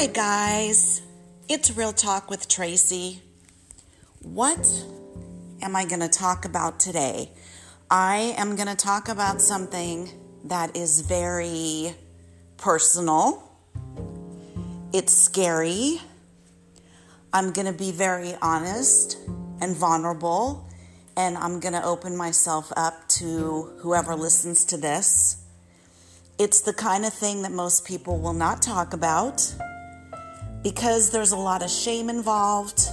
Hi, guys. It's Real Talk with Tracy. What am I going to talk about today? I am going to talk about something that is very personal, it's scary. I'm going to be very honest and vulnerable, and I'm going to open myself up to whoever listens to this. It's the kind of thing that most people will not talk about because there's a lot of shame involved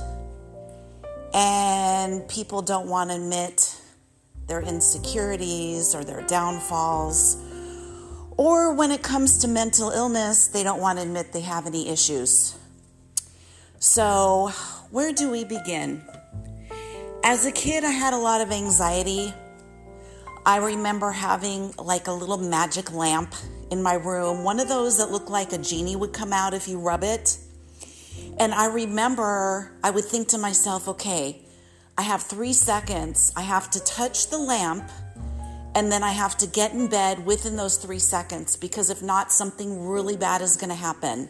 and people don't want to admit their insecurities or their downfalls. Or when it comes to mental illness, they don't want to admit they have any issues. So, where do we begin? As a kid, I had a lot of anxiety I remember having like a little magic lamp in my room, one of those that looked like a genie would come out if you rub it. And I remember I would think to myself, okay, I have three seconds. I have to touch the lamp and then I have to get in bed within those three seconds because if not, something really bad is going to happen.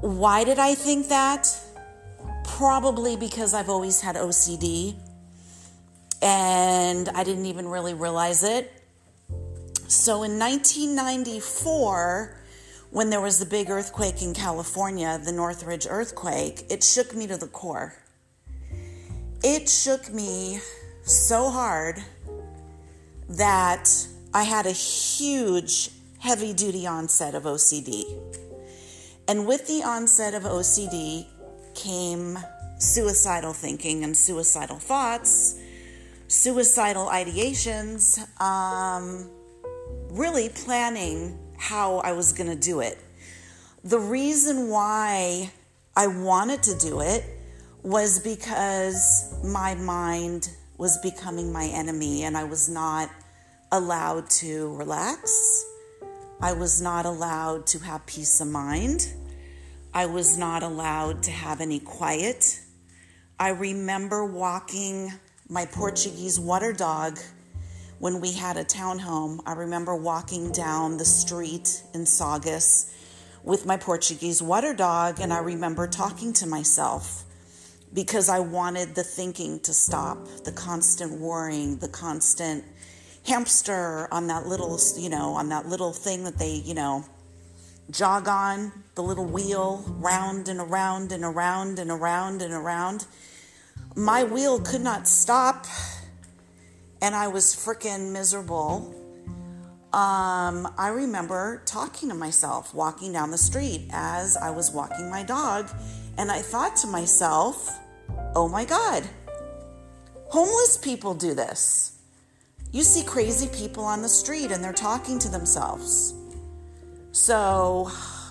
Why did I think that? Probably because I've always had OCD and I didn't even really realize it. So in 1994, when there was the big earthquake in California, the Northridge earthquake, it shook me to the core. It shook me so hard that I had a huge, heavy duty onset of OCD. And with the onset of OCD came suicidal thinking and suicidal thoughts suicidal ideations, um, really planning how I was going to do it. The reason why I wanted to do it was because my mind was becoming my enemy and I was not allowed to relax. I was not allowed to have peace of mind. I was not allowed to have any quiet. I remember walking my Portuguese water dog when we had a townhome. I remember walking down the street in Saugus with my Portuguese water dog, and I remember talking to myself because I wanted the thinking to stop, the constant worrying, the constant hamster on that little, you know, on that little thing that they, you know, jog on, the little wheel, round and around and around and around and around my wheel could not stop and I was freaking miserable. Um, I remember talking to myself walking down the street as I was walking my dog, and I thought to myself, oh my God, homeless people do this. You see crazy people on the street and they're talking to themselves. So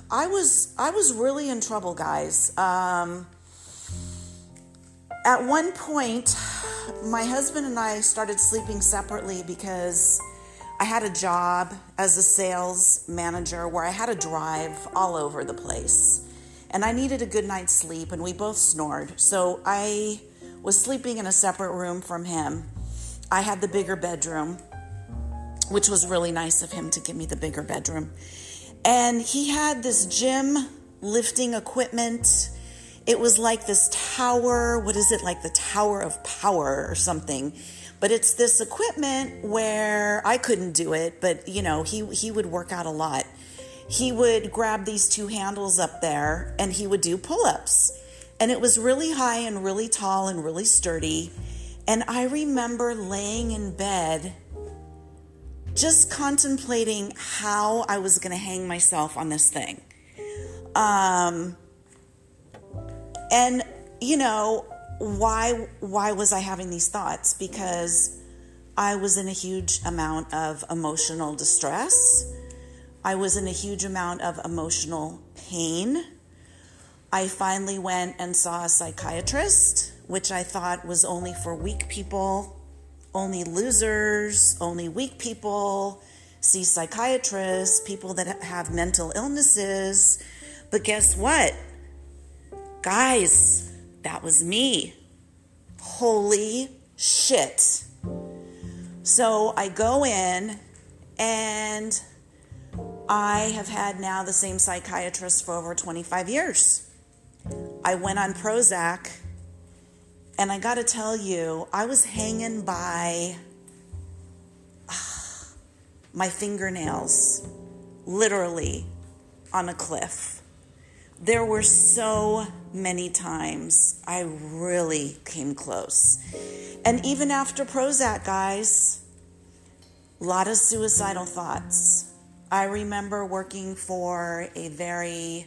I was I was really in trouble, guys. Um, at one point, my husband and I started sleeping separately because I had a job as a sales manager where I had to drive all over the place. And I needed a good night's sleep, and we both snored. So I was sleeping in a separate room from him. I had the bigger bedroom, which was really nice of him to give me the bigger bedroom. And he had this gym lifting equipment it was like this tower. What is it? Like the Tower of Power or something. But it's this equipment where I couldn't do it, but you know, he, he would work out a lot. He would grab these two handles up there and he would do pull ups. And it was really high and really tall and really sturdy. And I remember laying in bed just contemplating how I was going to hang myself on this thing. Um, and you know, why why was I having these thoughts? Because I was in a huge amount of emotional distress. I was in a huge amount of emotional pain. I finally went and saw a psychiatrist, which I thought was only for weak people, only losers, only weak people see psychiatrists, people that have mental illnesses. But guess what? Guys, that was me. Holy shit. So I go in and I have had now the same psychiatrist for over 25 years. I went on Prozac, and I got to tell you, I was hanging by ah, my fingernails, literally on a cliff. There were so many times I really came close. And even after Prozac, guys, a lot of suicidal thoughts. I remember working for a very,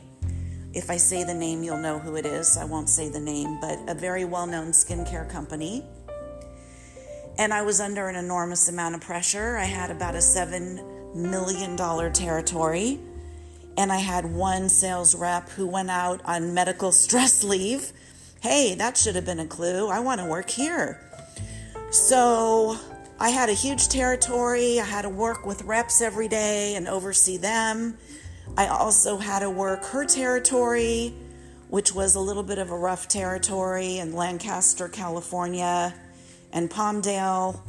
if I say the name, you'll know who it is. I won't say the name, but a very well known skincare company and I was under an enormous amount of pressure. I had about a $7 million territory, and I had one sales rep who went out on medical stress leave. Hey, that should have been a clue. I want to work here. So I had a huge territory. I had to work with reps every day and oversee them. I also had to work her territory, which was a little bit of a rough territory in Lancaster, California and Palmdale.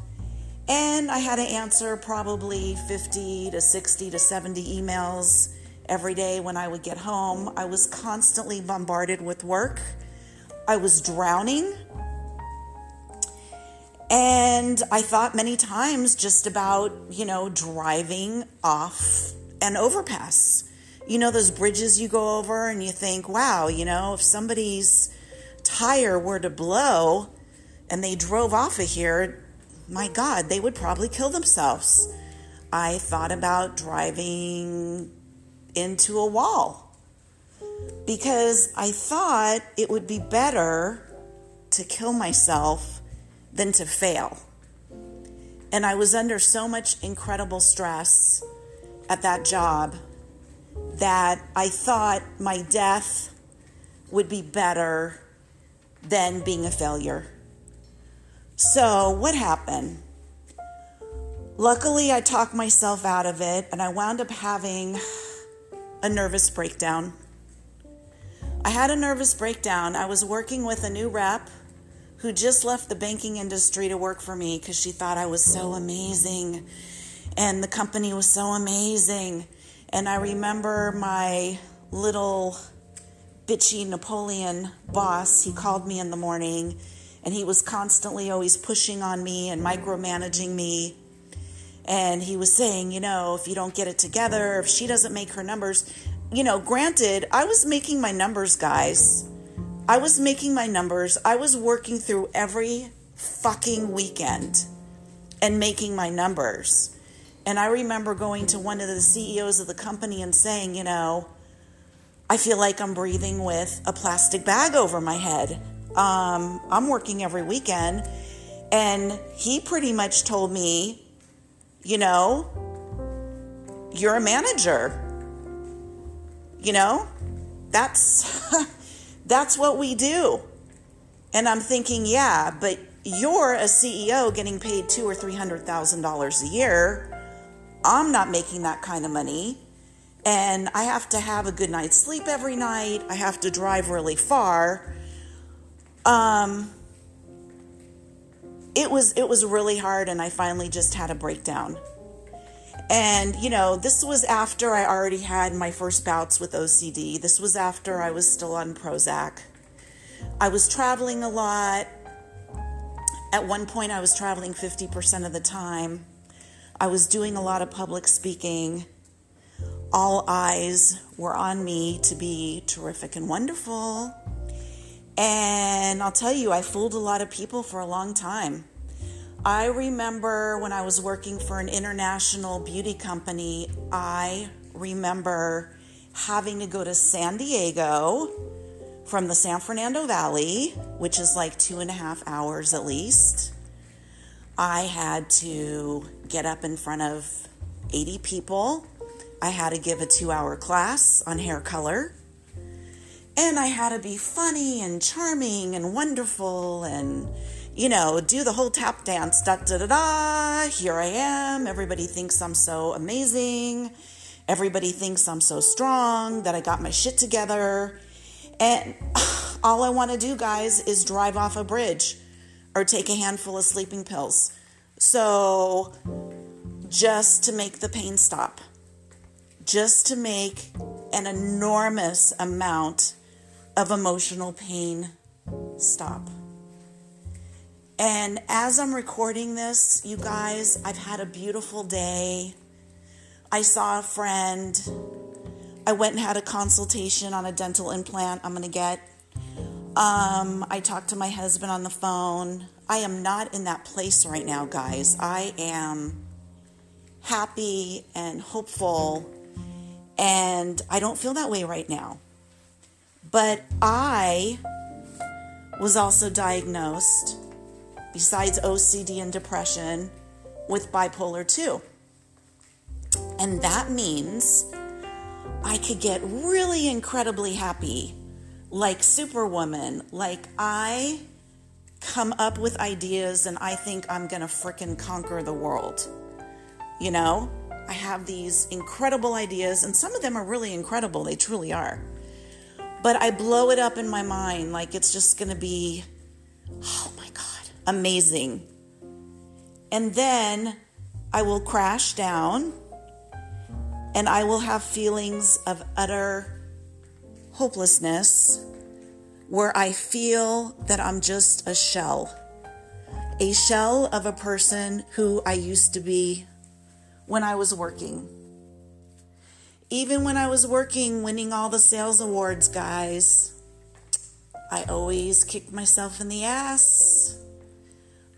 And I had to answer probably 50 to 60 to 70 emails every day when I would get home. I was constantly bombarded with work. I was drowning. And I thought many times just about, you know, driving off an overpass. You know, those bridges you go over and you think, wow, you know, if somebody's tire were to blow, and they drove off of here, my God, they would probably kill themselves. I thought about driving into a wall because I thought it would be better to kill myself than to fail. And I was under so much incredible stress at that job that I thought my death would be better than being a failure. So, what happened? Luckily, I talked myself out of it and I wound up having a nervous breakdown. I had a nervous breakdown. I was working with a new rep who just left the banking industry to work for me because she thought I was so amazing and the company was so amazing. And I remember my little bitchy Napoleon boss, he called me in the morning and he was constantly always pushing on me and micromanaging me. And he was saying, you know, if you don't get it together, if she doesn't make her numbers, you know, granted, I was making my numbers, guys. I was making my numbers. I was working through every fucking weekend and making my numbers. And I remember going to one of the CEOs of the company and saying, you know, I feel like I'm breathing with a plastic bag over my head. Um, I'm working every weekend. And he pretty much told me, you know, you're a manager. You know, that's that's what we do. And I'm thinking, yeah, but you're a CEO getting paid two or three hundred thousand dollars a year. I'm not making that kind of money. And I have to have a good night's sleep every night. I have to drive really far um it was it was really hard and I finally just had a breakdown. And you know, this was after I already had my first bouts with OCD. This was after I was still on Prozac. I was traveling a lot. At one point I was traveling 50% of the time. I was doing a lot of public speaking. All eyes were on me to be terrific and wonderful. And I'll tell you, I fooled a lot of people for a long time. I remember when I was working for an international beauty company, I remember having to go to San Diego from the San Fernando Valley, which is like two and a half hours at least. I had to get up in front of 80 people. I had to give a two hour class on hair color. And I had to be funny and charming and wonderful and, you know, do the whole tap dance. Da da da da. Here I am. Everybody thinks I'm so amazing. Everybody thinks I'm so strong that I got my shit together. And all I want to do, guys, is drive off a bridge or take a handful of sleeping pills. So, just to make the pain stop. just to make an enormous amount of emotional pain stop. And as I'm recording this, you guys, I've had a beautiful day. I saw a friend. I went and had a consultation on a dental implant I'm going to get. Um, I talked to my husband on the phone. I am not in that place right now, guys. I am happy and hopeful, and I don't feel that way right now. But I was also diagnosed, besides OCD and depression, with bipolar 2. And that means I could get really incredibly happy, like Superwoman, like I come up with ideas and I think I'm gonna fricking conquer the world. You know, I have these incredible ideas, and some of them are really incredible, they truly are. But I blow it up in my mind like it's just gonna be, oh my God, amazing. And then I will crash down and I will have feelings of utter hopelessness where I feel that I'm just a shell. A shell of a person who I used to be when I was working. Even when I was working, winning all the sales awards, guys, I always kicked myself in the ass.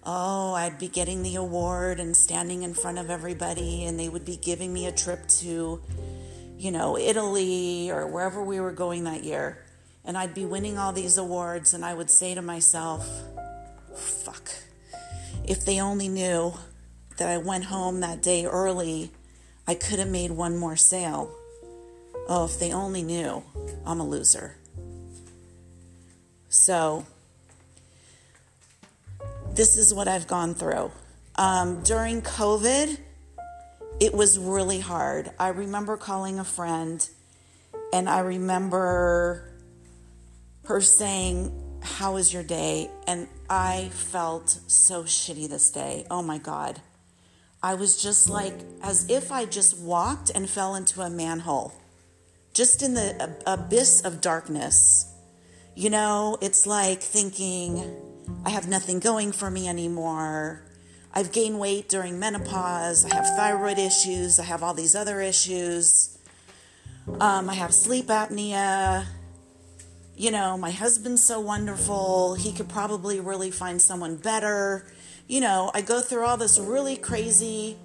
Oh, I'd be getting the award and standing in front of everybody, and they would be giving me a trip to, you know, Italy or wherever we were going that year. And I'd be winning all these awards, and I would say to myself, fuck, if they only knew that I went home that day early, I could have made one more sale. Oh, if they only knew, I'm a loser. So, this is what I've gone through. Um, during COVID, it was really hard. I remember calling a friend, and I remember her saying, How was your day? And I felt so shitty this day. Oh my God. I was just like, as if I just walked and fell into a manhole, just in the abyss of darkness. You know, it's like thinking, I have nothing going for me anymore. I've gained weight during menopause. I have thyroid issues. I have all these other issues. Um, I have sleep apnea. You know, my husband's so wonderful. He could probably really find someone better. You know, I go through all this really crazy,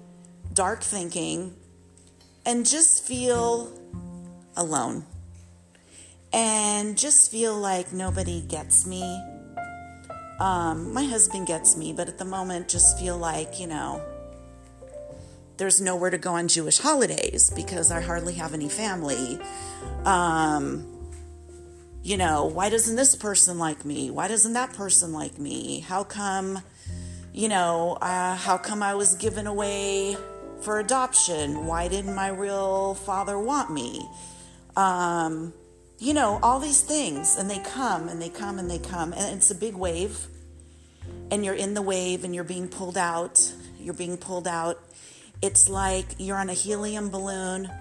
dark thinking and just feel alone. And just feel like nobody gets me um, my husband gets me, but at the moment, just feel like, you know, there's nowhere to go on Jewish holidays because I hardly have any family. Um, you know, why doesn't this person like me? Why doesn't that person like me? How come, you know, uh, how come I was given away for adoption? Why didn't my real father want me? Um, you know, all these things, and they come and they come and they come, and it's a big wave and you're in the wave and you're being pulled out. You're being pulled out. It's like you're on a helium balloon,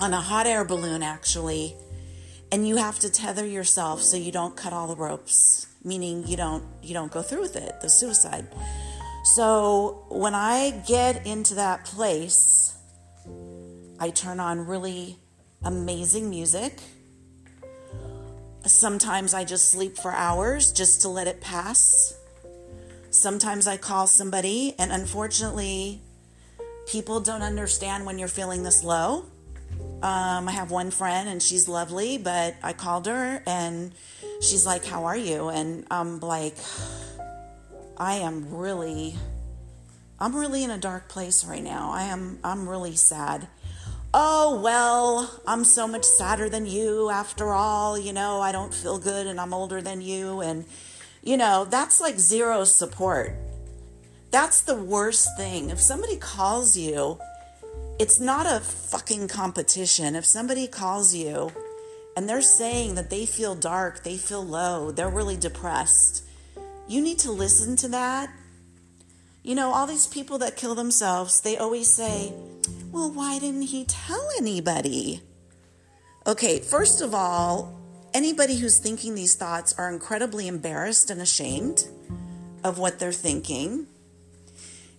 on a hot air balloon, actually, and you have to tether yourself so you don't cut all the ropes, meaning you don't you don't go through with it, the suicide. So when I get into that place, I turn on really amazing music. Sometimes I just sleep for hours just to let it pass. Sometimes I call somebody, and unfortunately, people don't understand when you're feeling this low. Um, I have one friend, and she's lovely, but I called her, and she's like, How are you? And I'm like, I am really. I'm really in a dark place right now. I am I'm really sad. Oh, well, I'm so much sadder than you after all. You know, I don't feel good and I'm older than you and you know, that's like zero support. That's the worst thing. If somebody calls you, it's not a fucking competition. If somebody calls you and they're saying that they feel dark, they feel low, they're really depressed, you need to listen to that. You know, all these people that kill themselves, they always say, well, why didn't he tell anybody? Okay, first of all, anybody who's thinking these thoughts are incredibly embarrassed and ashamed of what they're thinking.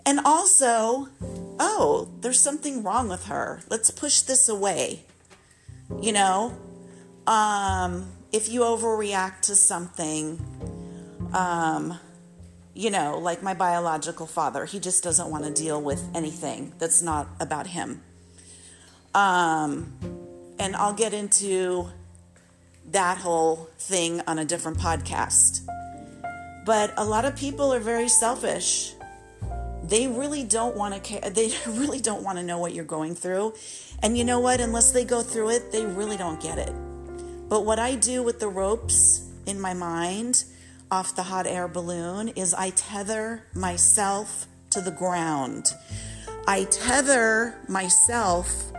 And also, oh, there's something wrong with her. Let's push this away. You know, um, if you overreact to something, um, you know, like my biological father, he just doesn't want to deal with anything that's not about him. Um, and I'll get into that whole thing on a different podcast. But a lot of people are very selfish. They really don't want to care. They really don't want to know what you're going through. And you know what? Unless they go through it, they really don't get it. But what I do with the ropes in my mind off the hot air balloon is I tether myself to the ground. I tether myself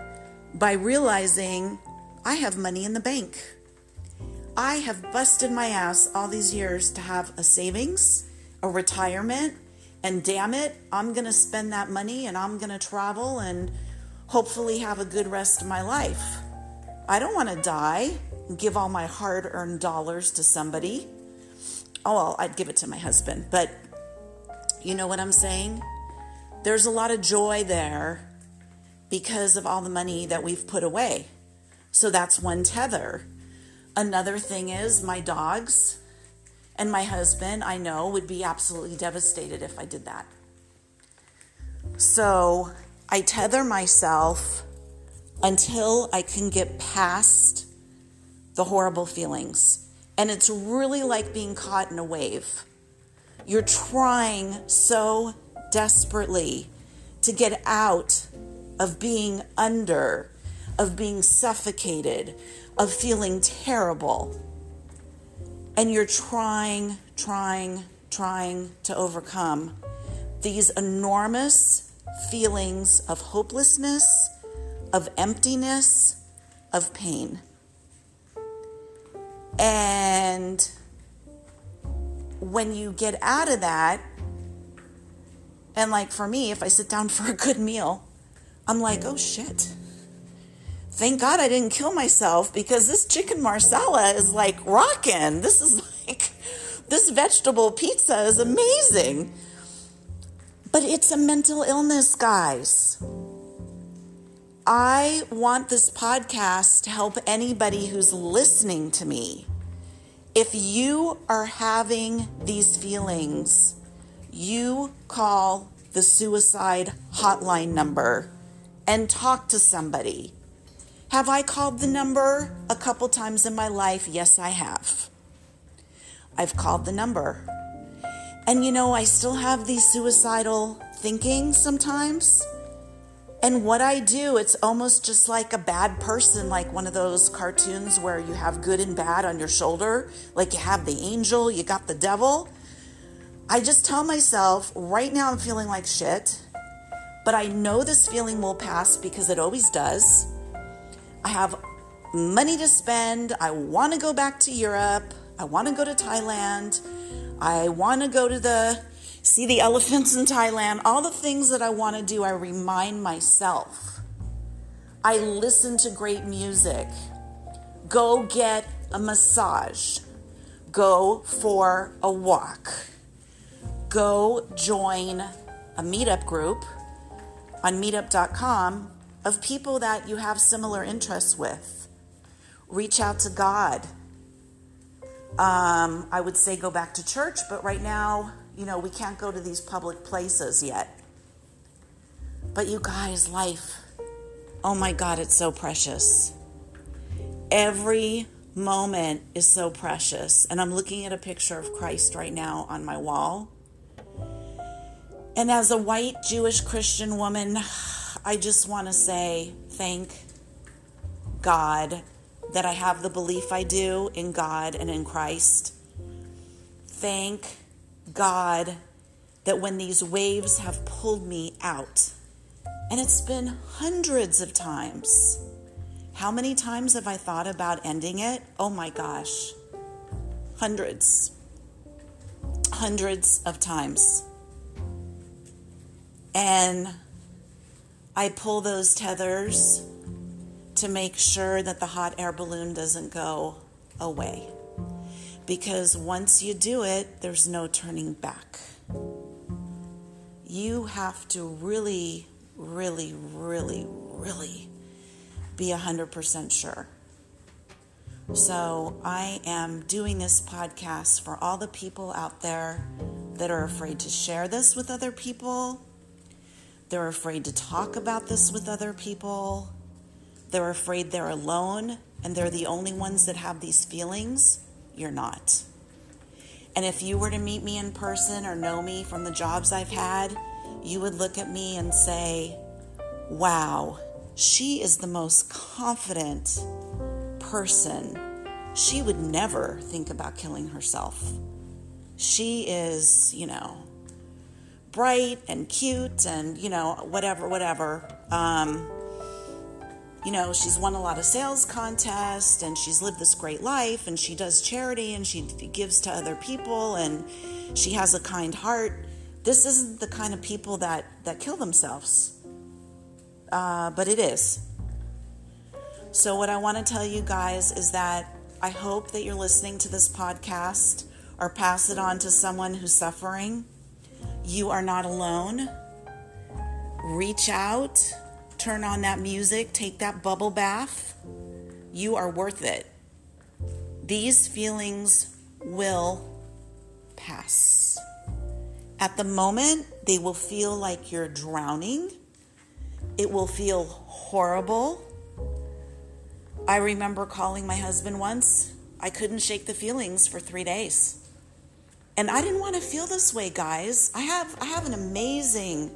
by realizing I have money in the bank. I have busted my ass all these years to have a savings, a retirement, and damn it, I'm going to spend that money and I'm going to travel and hopefully have a good rest of my life. I don't want to die and give all my hard earned dollars to somebody. Oh, well, I'd give it to my husband, but you know what I'm saying? There's a lot of joy there because of all the money that we've put away. So that's one tether. Another thing is my dogs and my husband, I know, would be absolutely devastated if I did that. So I tether myself until I can get past the horrible feelings. And it's really like being caught in a wave. You're trying so desperately to get out of being under, of being suffocated, of feeling terrible. And you're trying, trying, trying to overcome these enormous feelings of hopelessness, of emptiness, of pain. And when you get out of that, and like for me, if I sit down for a good meal, I'm like, oh shit. Thank God I didn't kill myself because this chicken marsala is like rocking. This is like, this vegetable pizza is amazing. But it's a mental illness, guys. I want this podcast to help anybody who's listening to me. If you are having these feelings, you call the suicide hotline number and talk to somebody. Have I called the number a couple times in my life? Yes, I have. I've called the number. And you know, I still have these suicidal thinking sometimes. And what I do, it's almost just like a bad person, like one of those cartoons where you have good and bad on your shoulder. Like you have the angel, you got the devil. I just tell myself, right now I'm feeling like shit. But I know this feeling will pass because it always does. I have money to spend. I want to go back to Europe. I want to go to Thailand. I want to go to the see the elephants in Thailand. All the things that I want to do, I remind myself. I listen to great music. Go get a massage. Go for a walk. Go join a meetup group on meetup.com of people that you have similar interests with. Reach out to God. Um, I would say go back to church, but right now, you know, we can't go to these public places yet. But you guys, life, oh my God, it's so precious. Every moment is so precious. And I'm looking at a picture of Christ right now on my wall. And as a white Jewish Christian woman, I just want to say thank God that I have the belief I do in God and in Christ. Thank God that when these waves have pulled me out, and it's been hundreds of times. How many times have I thought about ending it? Oh my gosh. Hundreds. Hundreds of times. And I pull those tethers to make sure that the hot air balloon doesn't go away. Because once you do it, there's no turning back. You have to really, really, really, really be 100% sure. So, I am doing this podcast for all the people out there that are afraid to share this with other people. They're afraid to talk about this with other people. They're afraid they're alone and they're the only ones that have these feelings. You're not. And if you were to meet me in person or know me from the jobs I've had, you would look at me and say, wow, she is the most confident person. She would never think about killing herself. She is, you know, bright and cute and, you know, whatever, whatever. Um, you know, she's won a lot of sales contests and she's lived this great life and she does charity and she gives to other people and she has a kind heart. This isn't the kind of people that, that kill themselves, uh, but it is. So, what I want to tell you guys is that I hope that you're listening to this podcast or pass it on to someone who's suffering. You are not alone. Reach out turn on that music, take that bubble bath. You are worth it. These feelings will pass. At the moment, they will feel like you're drowning. It will feel horrible. I remember calling my husband once. I couldn't shake the feelings for three days. And I didn't want to feel this way, guys. I have I have an amazing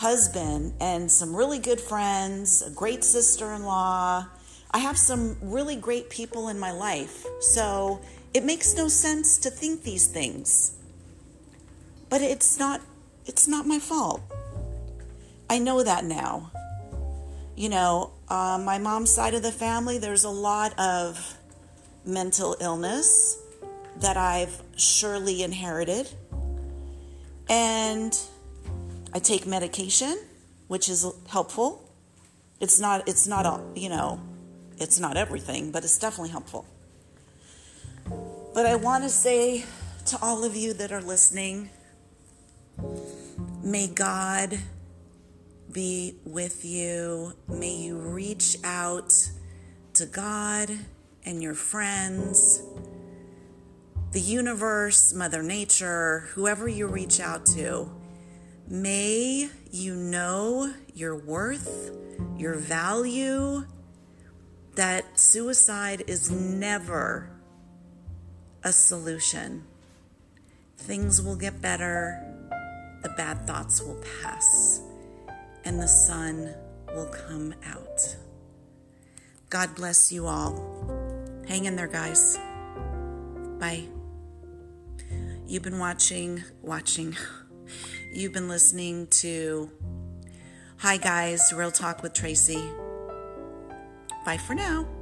husband and some really good friends, a great sister in law. I have some really great people in my life. So it makes no sense to think these things. But it's not it's not my fault. I know that now. You know, uh, my mom's side of the family, there's a lot of mental illness that I've surely inherited. And I take medication, which is helpful. It's not it's not a, you know, it's not everything, but it's definitely helpful. But I want to say to all of you that are listening, may God be with you. May you reach out to God and your friends, the universe, Mother Nature, whoever you reach out to. May you know your worth, your value, that suicide is never a solution. Things will get better, the bad thoughts will pass, and the sun will come out. God bless you all. Hang in there, guys. Bye. You've been watching, watching. You've been listening to Hi Guys, Real Talk with Tracy. Bye for now.